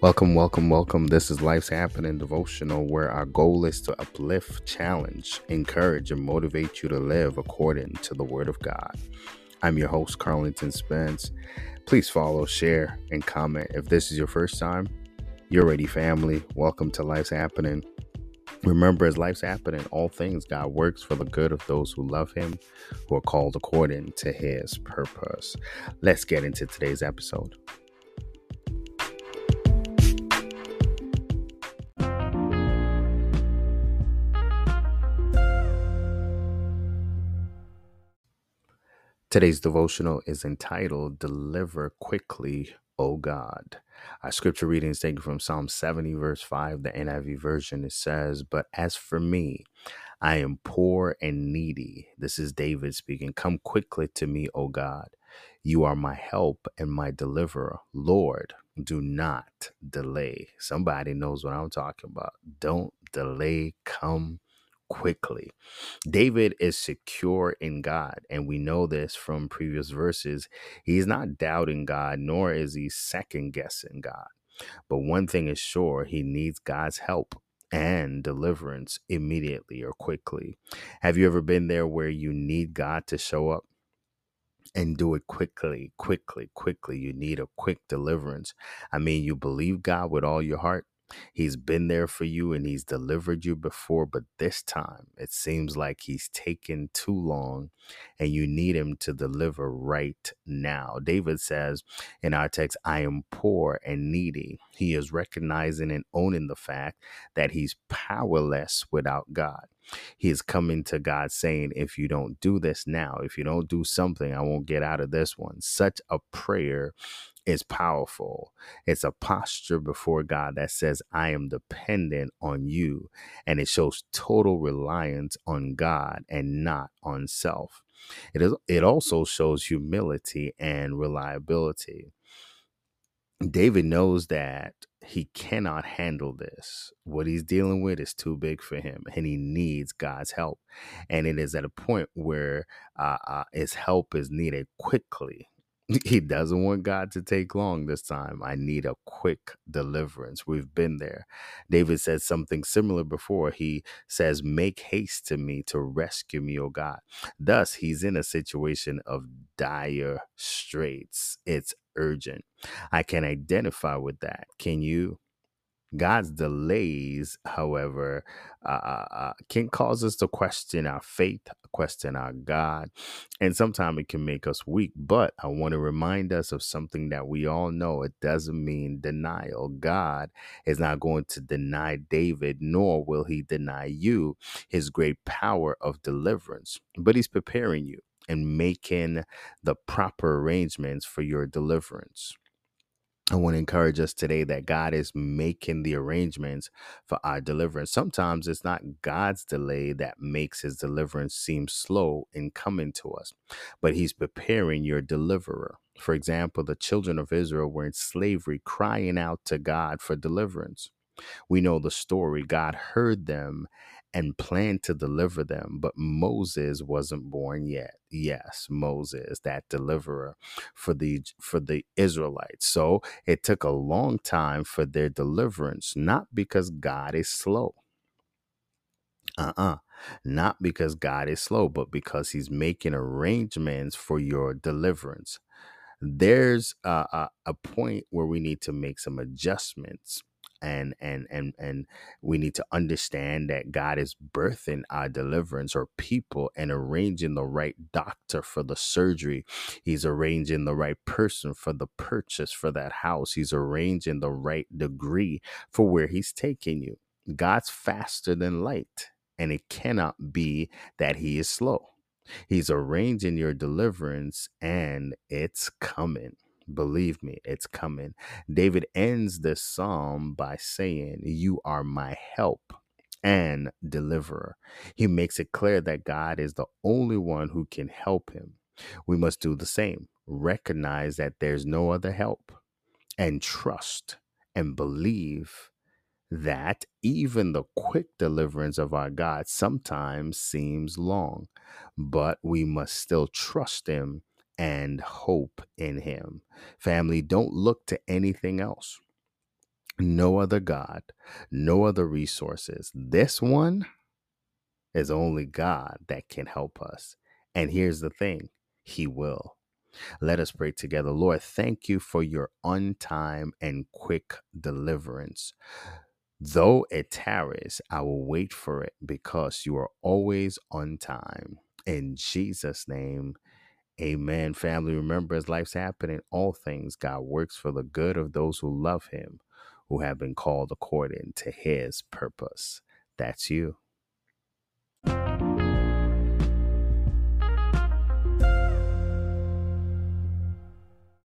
Welcome, welcome, welcome. This is Life's Happening Devotional, where our goal is to uplift, challenge, encourage, and motivate you to live according to the Word of God. I'm your host, Carlington Spence. Please follow, share, and comment. If this is your first time, you're ready, family. Welcome to Life's Happening. Remember, as life's happening, all things God works for the good of those who love Him, who are called according to His purpose. Let's get into today's episode. Today's devotional is entitled Deliver Quickly, O God. Our scripture reading is taken from Psalm 70, verse 5, the NIV version. It says, But as for me, I am poor and needy. This is David speaking. Come quickly to me, O God. You are my help and my deliverer. Lord, do not delay. Somebody knows what I'm talking about. Don't delay. Come quickly. David is secure in God, and we know this from previous verses. He's not doubting God, nor is he second guessing God. But one thing is sure he needs God's help and deliverance immediately or quickly. Have you ever been there where you need God to show up? and do it quickly, quickly, quickly. You need a quick deliverance. I mean, you believe God with all your heart, He's been there for you and he's delivered you before, but this time it seems like he's taken too long and you need him to deliver right now. David says in our text, I am poor and needy. He is recognizing and owning the fact that he's powerless without God. He is coming to God saying, If you don't do this now, if you don't do something, I won't get out of this one. Such a prayer is powerful. It's a posture before God that says, I am dependent on you. And it shows total reliance on God and not on self. It, is, it also shows humility and reliability. David knows that he cannot handle this. What he's dealing with is too big for him, and he needs God's help. And it is at a point where uh, uh, his help is needed quickly he doesn't want God to take long this time. I need a quick deliverance. We've been there. David said something similar before. He says, Make haste to me to rescue me, O God. Thus, he's in a situation of dire straits. It's urgent. I can identify with that. Can you? God's delays, however, uh, uh, uh, can cause us to question our faith, question our God, and sometimes it can make us weak. But I want to remind us of something that we all know it doesn't mean denial. God is not going to deny David, nor will he deny you his great power of deliverance, but he's preparing you and making the proper arrangements for your deliverance. I want to encourage us today that God is making the arrangements for our deliverance. Sometimes it's not God's delay that makes his deliverance seem slow in coming to us, but he's preparing your deliverer. For example, the children of Israel were in slavery, crying out to God for deliverance. We know the story. God heard them and planned to deliver them, but Moses wasn't born yet. Yes, Moses, that deliverer for the for the Israelites. So it took a long time for their deliverance, not because God is slow. Uh-uh. Not because God is slow, but because he's making arrangements for your deliverance. There's a, a, a point where we need to make some adjustments and and and and we need to understand that God is birthing our deliverance or people and arranging the right doctor for the surgery. He's arranging the right person for the purchase for that house. He's arranging the right degree for where he's taking you. God's faster than light, and it cannot be that he is slow. He's arranging your deliverance and it's coming. Believe me, it's coming. David ends this psalm by saying, You are my help and deliverer. He makes it clear that God is the only one who can help him. We must do the same. Recognize that there's no other help and trust and believe that even the quick deliverance of our God sometimes seems long, but we must still trust Him and hope in Him. Family, don't look to anything else. No other God, no other resources. This one is only God that can help us. And here's the thing He will. Let us pray together. Lord, thank you for your on time and quick deliverance. Though it tarries, I will wait for it because you are always on time. In Jesus' name, amen. Family, remember as life's happening, all things God works for the good of those who love him, who have been called according to his purpose. That's you.